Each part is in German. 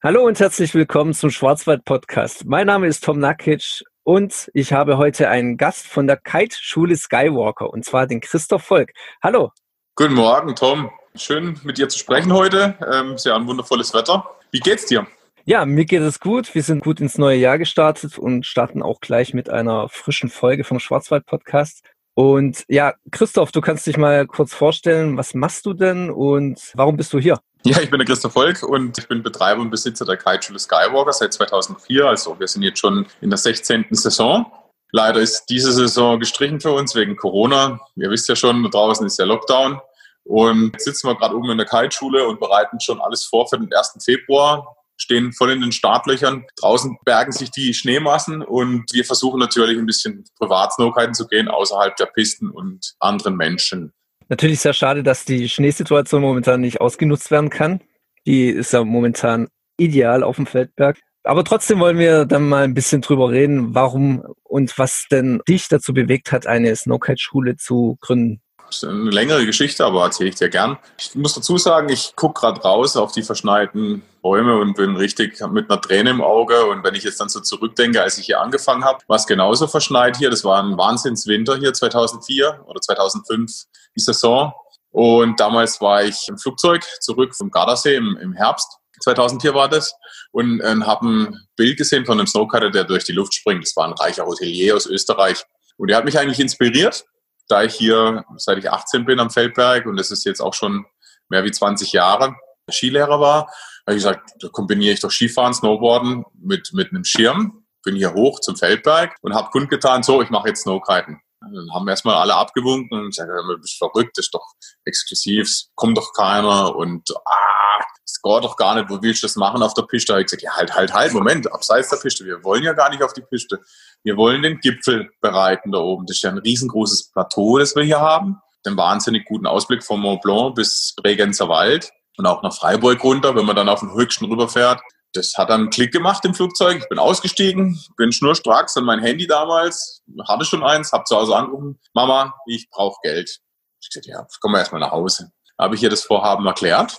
Hallo und herzlich willkommen zum Schwarzwald Podcast. Mein Name ist Tom Nakic und ich habe heute einen Gast von der Kite-Schule Skywalker und zwar den Christoph Volk. Hallo. Guten Morgen, Tom. Schön mit dir zu sprechen heute. Ähm, sehr ein wundervolles Wetter. Wie geht's dir? Ja, mir geht es gut. Wir sind gut ins neue Jahr gestartet und starten auch gleich mit einer frischen Folge vom Schwarzwald Podcast. Und ja, Christoph, du kannst dich mal kurz vorstellen, was machst du denn und warum bist du hier? Ja, ich bin der Christoph Volk und ich bin Betreiber und Besitzer der Kite-Schule Skywalker seit 2004. Also wir sind jetzt schon in der 16. Saison. Leider ist diese Saison gestrichen für uns wegen Corona. Ihr wisst ja schon, da draußen ist ja Lockdown. Und jetzt sitzen wir gerade oben in der Kite-Schule und bereiten schon alles vor für den 1. Februar stehen voll in den Startlöchern. Draußen bergen sich die Schneemassen und wir versuchen natürlich ein bisschen Privatsnowkiten zu gehen, außerhalb der Pisten und anderen Menschen. Natürlich sehr schade, dass die Schneesituation momentan nicht ausgenutzt werden kann. Die ist ja momentan ideal auf dem Feldberg. Aber trotzdem wollen wir dann mal ein bisschen drüber reden, warum und was denn dich dazu bewegt hat, eine Snowkite-Schule zu gründen. Das ist eine längere Geschichte, aber erzähle ich dir gern. Ich muss dazu sagen, ich gucke gerade raus auf die verschneiten Bäume und bin richtig mit einer Träne im Auge. Und wenn ich jetzt dann so zurückdenke, als ich hier angefangen habe, war es genauso verschneit hier. Das war ein Wahnsinnswinter hier 2004 oder 2005, die Saison. Und damals war ich im Flugzeug zurück vom Gardasee im, im Herbst. 2004 war das und äh, habe ein Bild gesehen von einem Snowcutter, der durch die Luft springt. Das war ein reicher Hotelier aus Österreich. Und der hat mich eigentlich inspiriert da ich hier, seit ich 18 bin am Feldberg und das ist jetzt auch schon mehr wie 20 Jahre, Skilehrer war, habe ich gesagt, da kombiniere ich doch Skifahren, Snowboarden mit, mit einem Schirm, bin hier hoch zum Feldberg und habe kundgetan, so, ich mache jetzt Snowkiten. Dann haben erstmal alle abgewunken und gesagt, du bist verrückt, das ist doch exklusiv, kommt doch keiner und ah, es geht doch gar nicht, wo willst du das machen auf der Piste? Da ich gesagt, ja, halt, halt, halt, Moment, abseits der Piste, wir wollen ja gar nicht auf die Piste. Wir wollen den Gipfel bereiten da oben. Das ist ja ein riesengroßes Plateau, das wir hier haben. Den wahnsinnig guten Ausblick vom Mont Blanc bis Bregenzer Wald und auch nach Freiburg runter, wenn man dann auf den höchsten rüberfährt. Das hat dann einen Klick gemacht im Flugzeug. Ich bin ausgestiegen, bin schnurstracks an mein Handy damals, hatte schon eins, habe zu Hause angerufen, Mama, ich brauche Geld. Ich gesagt, ja, kommen wir erstmal nach Hause. Habe ich ihr das Vorhaben erklärt.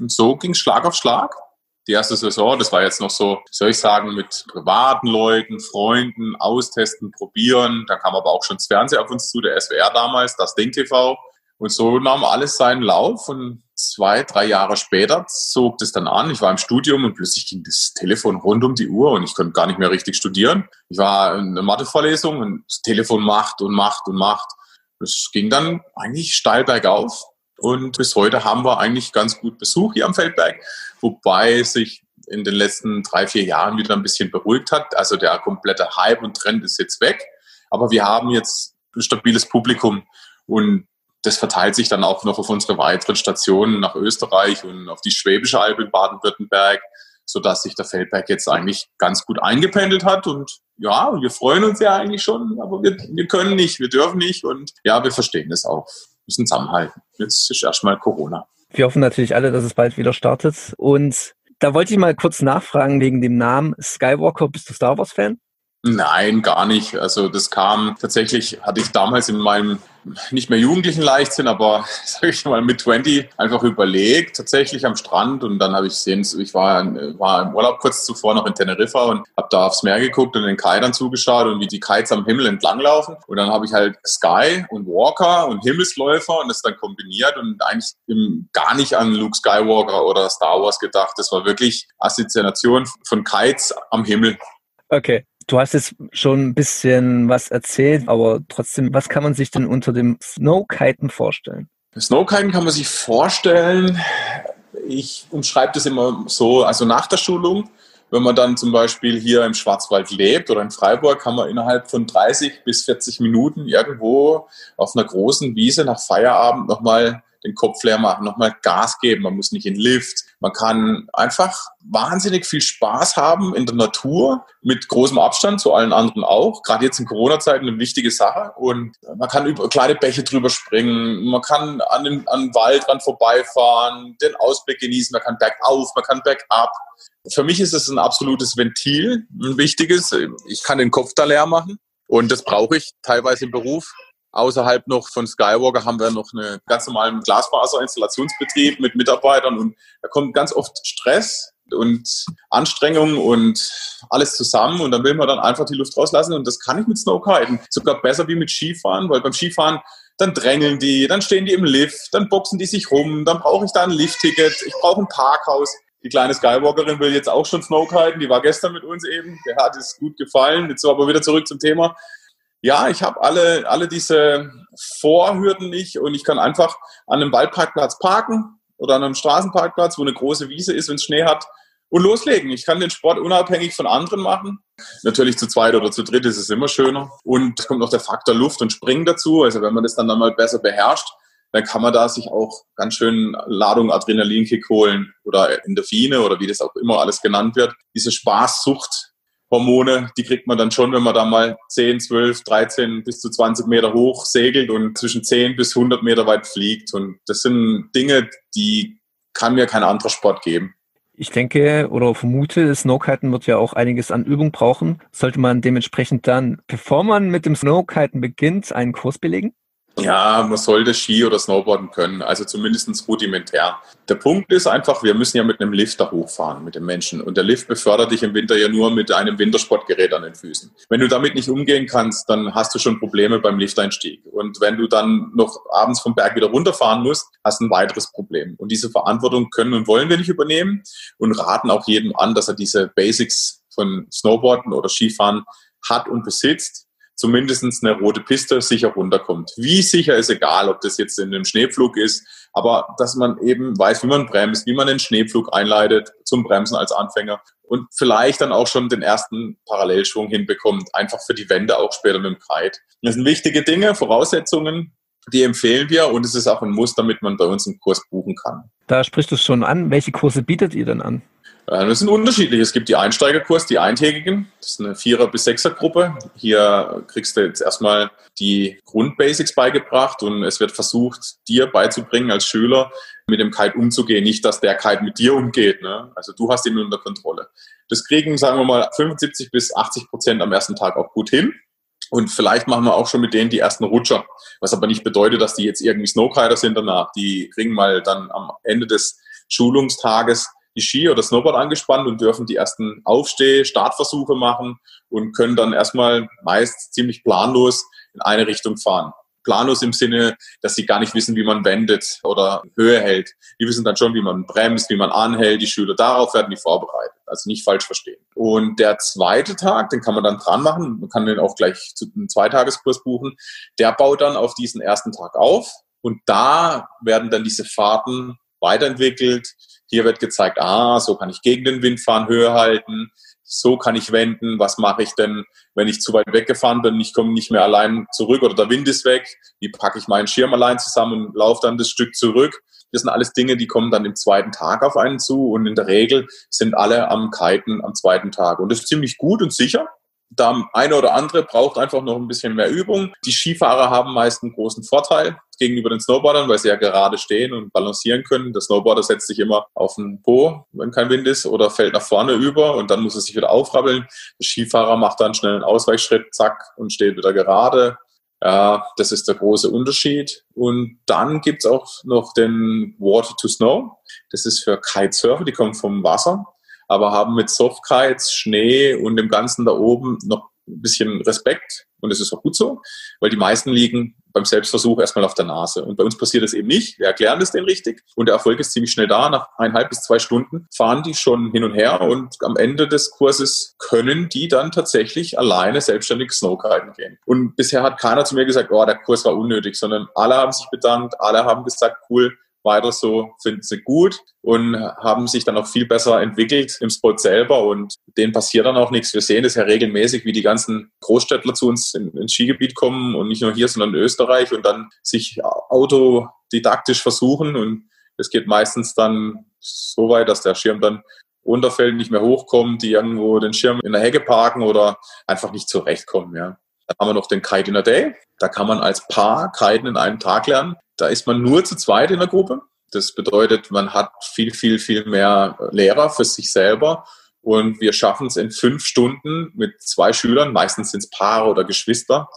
Und so ging Schlag auf Schlag die erste Saison, das war jetzt noch so, soll ich sagen, mit privaten Leuten, Freunden, austesten, probieren. Da kam aber auch schon das Fernsehen auf uns zu, der SWR damals, das Ding TV. Und so nahm alles seinen Lauf und zwei, drei Jahre später zog das dann an. Ich war im Studium und plötzlich ging das Telefon rund um die Uhr und ich konnte gar nicht mehr richtig studieren. Ich war in einer Mathevorlesung und das Telefon macht und macht und macht. Es ging dann eigentlich steil bergauf. Und bis heute haben wir eigentlich ganz gut Besuch hier am Feldberg, wobei sich in den letzten drei, vier Jahren wieder ein bisschen beruhigt hat. Also der komplette Hype und Trend ist jetzt weg. Aber wir haben jetzt ein stabiles Publikum und das verteilt sich dann auch noch auf unsere weiteren Stationen nach Österreich und auf die Schwäbische Alb in Baden-Württemberg, sodass sich der Feldberg jetzt eigentlich ganz gut eingependelt hat. Und ja, wir freuen uns ja eigentlich schon, aber wir, wir können nicht, wir dürfen nicht und ja, wir verstehen das auch müssen zusammenhalten. Jetzt ist erstmal Corona. Wir hoffen natürlich alle, dass es bald wieder startet. Und da wollte ich mal kurz nachfragen wegen dem Namen Skywalker. Bist du Star Wars-Fan? Nein, gar nicht. Also das kam tatsächlich, hatte ich damals in meinem nicht mehr jugendlichen Leichtsinn, aber sage ich mal mit 20 einfach überlegt, tatsächlich am Strand und dann habe ich gesehen, ich war, war im Urlaub kurz zuvor noch in Teneriffa und habe da aufs Meer geguckt und den Kitern zugeschaut und wie die Kites am Himmel entlanglaufen und dann habe ich halt Sky und Walker und Himmelsläufer und das dann kombiniert und eigentlich gar nicht an Luke Skywalker oder Star Wars gedacht. Das war wirklich Assoziation von Kites am Himmel. Okay. Du hast jetzt schon ein bisschen was erzählt, aber trotzdem, was kann man sich denn unter dem Snowkiten vorstellen? Snowkiten kann man sich vorstellen, ich umschreibe das immer so, also nach der Schulung, wenn man dann zum Beispiel hier im Schwarzwald lebt oder in Freiburg, kann man innerhalb von 30 bis 40 Minuten irgendwo auf einer großen Wiese nach Feierabend nochmal den Kopf leer machen, nochmal Gas geben. Man muss nicht in Lift. Man kann einfach wahnsinnig viel Spaß haben in der Natur mit großem Abstand zu allen anderen auch. Gerade jetzt in Corona-Zeiten eine wichtige Sache. Und man kann über kleine Bäche drüber springen. Man kann an den, an den Waldrand vorbeifahren, den Ausblick genießen. Man kann bergauf, man kann bergab. Für mich ist es ein absolutes Ventil, ein wichtiges. Ich kann den Kopf da leer machen. Und das brauche ich teilweise im Beruf. Außerhalb noch von Skywalker haben wir noch einen ganz normalen Glasfaserinstallationsbetrieb mit Mitarbeitern und da kommt ganz oft Stress und Anstrengung und alles zusammen und dann will man dann einfach die Luft rauslassen und das kann ich mit Snowkiten sogar besser wie mit Skifahren, weil beim Skifahren dann drängeln die, dann stehen die im Lift, dann boxen die sich rum, dann brauche ich da ein Liftticket, ich brauche ein Parkhaus. Die kleine Skywalkerin will jetzt auch schon Snowkiten, die war gestern mit uns eben, der hat es gut gefallen. Jetzt aber wieder zurück zum Thema. Ja, ich habe alle, alle diese Vorhürden nicht und ich kann einfach an einem Waldparkplatz parken oder an einem Straßenparkplatz, wo eine große Wiese ist, wenn es Schnee hat, und loslegen. Ich kann den Sport unabhängig von anderen machen. Natürlich zu zweit oder zu dritt ist es immer schöner. Und es kommt noch der Faktor Luft und Springen dazu. Also wenn man das dann, dann mal besser beherrscht, dann kann man da sich auch ganz schön Ladung Adrenalinkick holen oder Endorphine oder wie das auch immer alles genannt wird. Diese Spaßsucht Hormone, die kriegt man dann schon, wenn man da mal 10, 12, 13 bis zu 20 Meter hoch segelt und zwischen 10 bis 100 Meter weit fliegt. Und das sind Dinge, die kann mir kein anderer Sport geben. Ich denke oder vermute, Snowkiten wird ja auch einiges an Übung brauchen. Sollte man dementsprechend dann, bevor man mit dem Snowkiten beginnt, einen Kurs belegen? Ja, man sollte Ski oder Snowboarden können, also zumindest rudimentär. Der Punkt ist einfach, wir müssen ja mit einem Lift da hochfahren, mit dem Menschen. Und der Lift befördert dich im Winter ja nur mit einem Wintersportgerät an den Füßen. Wenn du damit nicht umgehen kannst, dann hast du schon Probleme beim Lifteinstieg. Und wenn du dann noch abends vom Berg wieder runterfahren musst, hast du ein weiteres Problem. Und diese Verantwortung können und wollen wir nicht übernehmen und raten auch jedem an, dass er diese Basics von Snowboarden oder Skifahren hat und besitzt zumindest eine rote Piste sicher runterkommt. Wie sicher ist egal, ob das jetzt in einem Schneepflug ist, aber dass man eben weiß, wie man bremst, wie man den Schneepflug einleitet zum Bremsen als Anfänger und vielleicht dann auch schon den ersten Parallelschwung hinbekommt, einfach für die Wände auch später mit dem Kite. Das sind wichtige Dinge, Voraussetzungen, die empfehlen wir und es ist auch ein Muss, damit man bei uns einen Kurs buchen kann. Da sprichst du es schon an. Welche Kurse bietet ihr denn an? Äh, das sind unterschiedlich. Es gibt die Einsteigerkurs, die eintägigen. Das ist eine Vierer- bis Sechser-Gruppe. Hier kriegst du jetzt erstmal die Grundbasics beigebracht und es wird versucht, dir beizubringen als Schüler, mit dem Kite umzugehen. Nicht, dass der Kite mit dir umgeht. Ne? Also du hast ihn unter Kontrolle. Das kriegen, sagen wir mal, 75 bis 80 Prozent am ersten Tag auch gut hin. Und vielleicht machen wir auch schon mit denen die ersten Rutscher. Was aber nicht bedeutet, dass die jetzt irgendwie Snowkiter sind danach. Die kriegen mal dann am Ende des Schulungstages die Ski oder Snowboard angespannt und dürfen die ersten Aufsteh-, Startversuche machen und können dann erstmal meist ziemlich planlos in eine Richtung fahren. Planlos im Sinne, dass sie gar nicht wissen, wie man wendet oder Höhe hält. Die wissen dann schon, wie man bremst, wie man anhält. Die Schüler darauf werden die vorbereitet. Also nicht falsch verstehen. Und der zweite Tag, den kann man dann dran machen. Man kann den auch gleich zu einem Zweitageskurs buchen. Der baut dann auf diesen ersten Tag auf. Und da werden dann diese Fahrten weiterentwickelt. Hier wird gezeigt, ah, so kann ich gegen den Wind fahren, Höhe halten, so kann ich wenden, was mache ich denn, wenn ich zu weit weggefahren bin, ich komme nicht mehr allein zurück oder der Wind ist weg, wie packe ich meinen Schirm allein zusammen und laufe dann das Stück zurück. Das sind alles Dinge, die kommen dann im zweiten Tag auf einen zu und in der Regel sind alle am Kiten am zweiten Tag. Und das ist ziemlich gut und sicher. Der eine oder andere braucht einfach noch ein bisschen mehr Übung. Die Skifahrer haben meist einen großen Vorteil gegenüber den Snowboardern, weil sie ja gerade stehen und balancieren können. Der Snowboarder setzt sich immer auf den Po, wenn kein Wind ist, oder fällt nach vorne über und dann muss er sich wieder aufrabbeln. Der Skifahrer macht dann schnell einen Ausweichschritt, zack, und steht wieder gerade. Ja, das ist der große Unterschied. Und dann gibt's auch noch den Water to Snow. Das ist für Kitesurfer, die kommen vom Wasser aber haben mit Softkites, Schnee und dem Ganzen da oben noch ein bisschen Respekt. Und das ist auch gut so, weil die meisten liegen beim Selbstversuch erstmal auf der Nase. Und bei uns passiert das eben nicht. Wir erklären das denen richtig und der Erfolg ist ziemlich schnell da. Nach eineinhalb bis zwei Stunden fahren die schon hin und her und am Ende des Kurses können die dann tatsächlich alleine selbstständig Snowkiten gehen. Und bisher hat keiner zu mir gesagt, oh, der Kurs war unnötig, sondern alle haben sich bedankt, alle haben gesagt, cool, weiter so, finden sie gut und haben sich dann auch viel besser entwickelt im Spot selber und denen passiert dann auch nichts. Wir sehen es ja regelmäßig, wie die ganzen Großstädtler zu uns ins Skigebiet kommen und nicht nur hier, sondern in Österreich und dann sich autodidaktisch versuchen und es geht meistens dann so weit, dass der Schirm dann runterfällt, nicht mehr hochkommt, die irgendwo den Schirm in der Hecke parken oder einfach nicht zurechtkommen, ja. Dann haben wir noch den Kite in a Day. Da kann man als Paar Kiten in einem Tag lernen. Da ist man nur zu zweit in der Gruppe. Das bedeutet, man hat viel, viel, viel mehr Lehrer für sich selber. Und wir schaffen es in fünf Stunden mit zwei Schülern, meistens sind es Paare oder Geschwister,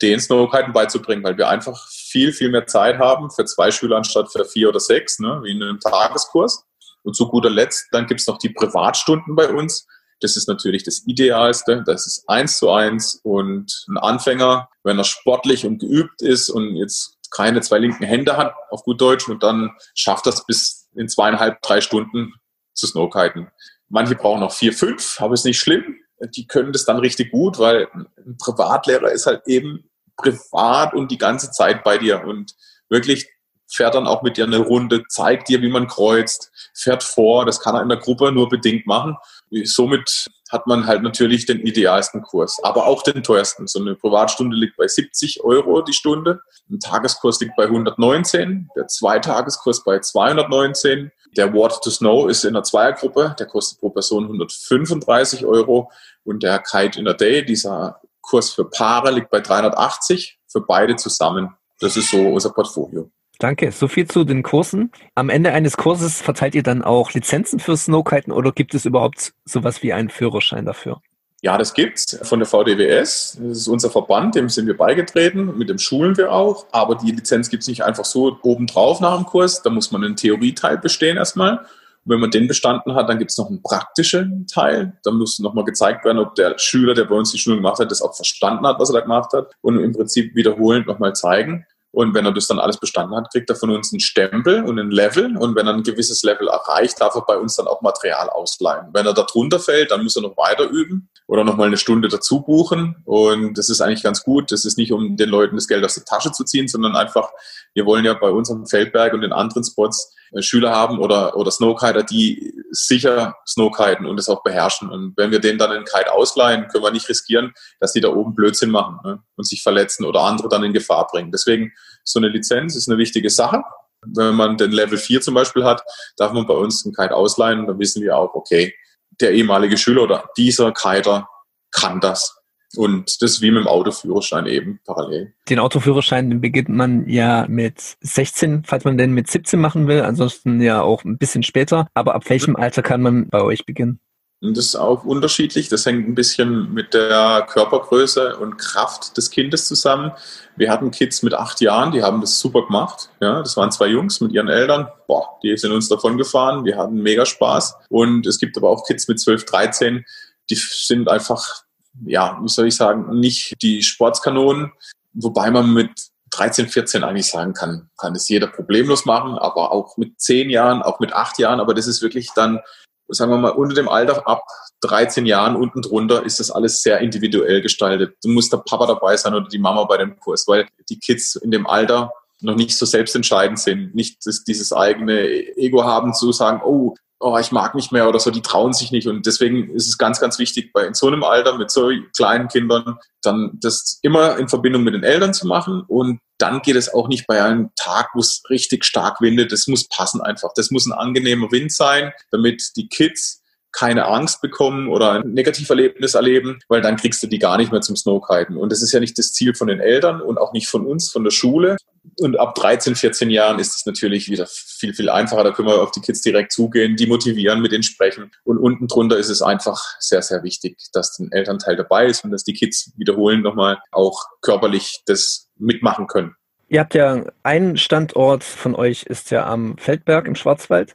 den Snowkiten beizubringen, weil wir einfach viel, viel mehr Zeit haben für zwei Schüler anstatt für vier oder sechs, ne, wie in einem Tageskurs. Und zu guter Letzt, dann gibt's noch die Privatstunden bei uns. Das ist natürlich das Idealste. Das ist eins zu eins. Und ein Anfänger, wenn er sportlich und geübt ist und jetzt keine zwei linken Hände hat, auf gut Deutsch, und dann schafft das bis in zweieinhalb, drei Stunden zu Snowkiten. Manche brauchen noch vier, fünf, aber ist nicht schlimm. Die können das dann richtig gut, weil ein Privatlehrer ist halt eben privat und die ganze Zeit bei dir und wirklich fährt dann auch mit dir eine Runde, zeigt dir, wie man kreuzt, fährt vor. Das kann er in der Gruppe nur bedingt machen. Somit hat man halt natürlich den idealsten Kurs, aber auch den teuersten. So eine Privatstunde liegt bei 70 Euro die Stunde, ein Tageskurs liegt bei 119, der Zweitageskurs bei 219. Der Water to Snow ist in der Zweiergruppe, der kostet pro Person 135 Euro und der Kite in a Day, dieser Kurs für Paare, liegt bei 380 für beide zusammen. Das ist so unser Portfolio. Danke. So viel zu den Kursen. Am Ende eines Kurses verteilt ihr dann auch Lizenzen für Snowkiten oder gibt es überhaupt sowas wie einen Führerschein dafür? Ja, das gibt's von der VDWS. Das ist unser Verband, dem sind wir beigetreten, mit dem schulen wir auch. Aber die Lizenz gibt's nicht einfach so obendrauf nach dem Kurs. Da muss man einen Theorieteil bestehen erstmal. Und wenn man den bestanden hat, dann gibt's noch einen praktischen Teil. Da muss nochmal gezeigt werden, ob der Schüler, der bei uns die Schulung gemacht hat, das auch verstanden hat, was er da gemacht hat. Und im Prinzip wiederholend nochmal zeigen. Und wenn er das dann alles bestanden hat, kriegt er von uns einen Stempel und ein Level. Und wenn er ein gewisses Level erreicht, darf er bei uns dann auch Material ausleihen. Wenn er da drunter fällt, dann muss er noch weiter üben oder noch mal eine Stunde dazu buchen. Und das ist eigentlich ganz gut. Das ist nicht, um den Leuten das Geld aus der Tasche zu ziehen, sondern einfach, wir wollen ja bei unserem Feldberg und den anderen Spots äh, Schüler haben oder, oder Snowkiter, die sicher Snowkiten und es auch beherrschen. Und wenn wir denen dann einen Kite ausleihen, können wir nicht riskieren, dass die da oben Blödsinn machen ne? und sich verletzen oder andere dann in Gefahr bringen. Deswegen, so eine Lizenz ist eine wichtige Sache. Wenn man den Level 4 zum Beispiel hat, darf man bei uns einen Kite ausleihen. Dann wissen wir auch, okay, der ehemalige Schüler oder dieser Kiter kann das. Und das ist wie mit dem Autoführerschein eben parallel. Den Autoführerschein beginnt man ja mit 16, falls man den mit 17 machen will, ansonsten ja auch ein bisschen später. Aber ab welchem. Alter kann man bei euch beginnen? Das ist auch unterschiedlich. Das hängt ein bisschen mit der Körpergröße und Kraft des Kindes zusammen. Wir hatten Kids mit acht Jahren, die haben das super gemacht. Ja, das waren zwei Jungs mit ihren Eltern. Boah, die sind uns davon gefahren. Wir hatten mega Spaß. Und es gibt aber auch Kids mit 12, 13, die sind einfach ja, wie soll ich sagen, nicht die Sportskanonen, wobei man mit 13, 14 eigentlich sagen kann, kann es jeder problemlos machen, aber auch mit 10 Jahren, auch mit 8 Jahren, aber das ist wirklich dann, sagen wir mal, unter dem Alter ab 13 Jahren unten drunter ist das alles sehr individuell gestaltet. Du musst der Papa dabei sein oder die Mama bei dem Kurs, weil die Kids in dem Alter noch nicht so selbstentscheidend sind, nicht dieses eigene Ego haben zu sagen, oh, oh, ich mag nicht mehr oder so, die trauen sich nicht. Und deswegen ist es ganz, ganz wichtig, bei in so einem Alter mit so kleinen Kindern dann das immer in Verbindung mit den Eltern zu machen. Und dann geht es auch nicht bei einem Tag, wo es richtig stark windet. Das muss passen einfach. Das muss ein angenehmer Wind sein, damit die Kids keine Angst bekommen oder ein Negativerlebnis erleben, weil dann kriegst du die gar nicht mehr zum Snowkiten. Und das ist ja nicht das Ziel von den Eltern und auch nicht von uns, von der Schule. Und ab 13, 14 Jahren ist es natürlich wieder viel, viel einfacher. Da können wir auf die Kids direkt zugehen, die motivieren, mit denen sprechen. Und unten drunter ist es einfach sehr, sehr wichtig, dass ein Elternteil dabei ist und dass die Kids wiederholen nochmal auch körperlich das mitmachen können. Ihr habt ja einen Standort von euch ist ja am Feldberg im Schwarzwald.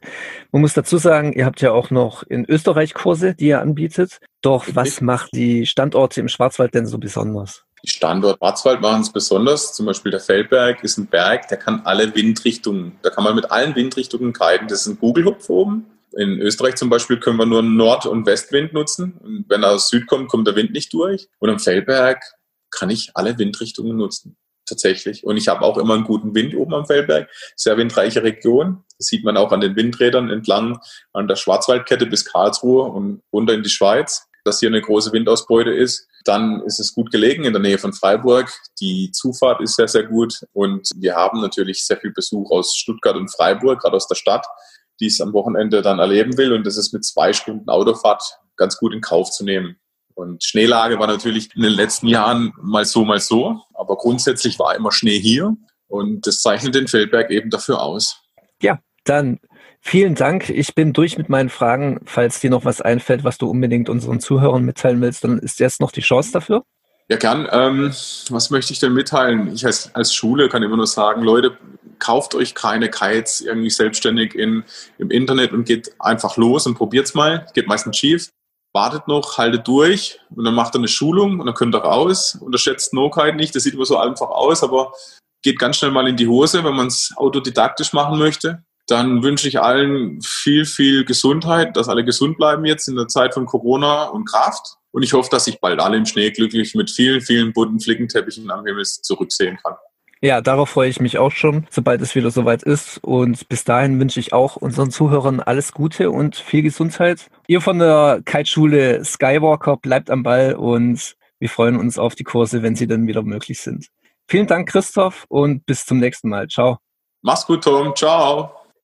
Man muss dazu sagen, ihr habt ja auch noch in Österreich Kurse, die ihr anbietet. Doch was macht die Standorte im Schwarzwald denn so besonders? Die Standort Schwarzwald machen es besonders. Zum Beispiel der Feldberg ist ein Berg, der kann alle Windrichtungen, da kann man mit allen Windrichtungen kiten. Das ist ein Kugelhupf oben. In Österreich zum Beispiel können wir nur Nord- und Westwind nutzen. Und wenn er aus Süd kommt, kommt der Wind nicht durch. Und am Feldberg kann ich alle Windrichtungen nutzen tatsächlich. Und ich habe auch immer einen guten Wind oben am Feldberg. Sehr windreiche Region. Das sieht man auch an den Windrädern entlang an der Schwarzwaldkette bis Karlsruhe und runter in die Schweiz, dass hier eine große Windausbeute ist. Dann ist es gut gelegen in der Nähe von Freiburg. Die Zufahrt ist sehr, sehr gut. Und wir haben natürlich sehr viel Besuch aus Stuttgart und Freiburg, gerade aus der Stadt, die es am Wochenende dann erleben will. Und das ist mit zwei Stunden Autofahrt ganz gut in Kauf zu nehmen. Und Schneelage war natürlich in den letzten Jahren mal so, mal so. Aber grundsätzlich war immer Schnee hier. Und das zeichnet den Feldberg eben dafür aus. Ja, dann vielen Dank. Ich bin durch mit meinen Fragen. Falls dir noch was einfällt, was du unbedingt unseren Zuhörern mitteilen willst, dann ist jetzt noch die Chance dafür. Ja, gern. Ähm, was möchte ich denn mitteilen? Ich als, als Schule kann immer nur sagen, Leute, kauft euch keine Kites irgendwie selbstständig in, im Internet und geht einfach los und probiert's mal. Geht meistens schief. Wartet noch, haltet durch und dann macht er eine Schulung und dann könnt ihr raus. Unterschätzt No-Kite nicht, das sieht immer so einfach aus, aber geht ganz schnell mal in die Hose, wenn man es autodidaktisch machen möchte. Dann wünsche ich allen viel, viel Gesundheit, dass alle gesund bleiben jetzt in der Zeit von Corona und Kraft. Und ich hoffe, dass ich bald alle im Schnee glücklich mit vielen, vielen bunten Flickenteppichen am Himmel zurücksehen kann. Ja, darauf freue ich mich auch schon, sobald es wieder soweit ist. Und bis dahin wünsche ich auch unseren Zuhörern alles Gute und viel Gesundheit. Ihr von der Kiteschule Skywalker bleibt am Ball und wir freuen uns auf die Kurse, wenn sie dann wieder möglich sind. Vielen Dank, Christoph, und bis zum nächsten Mal. Ciao. Mach's gut, Tom. Ciao.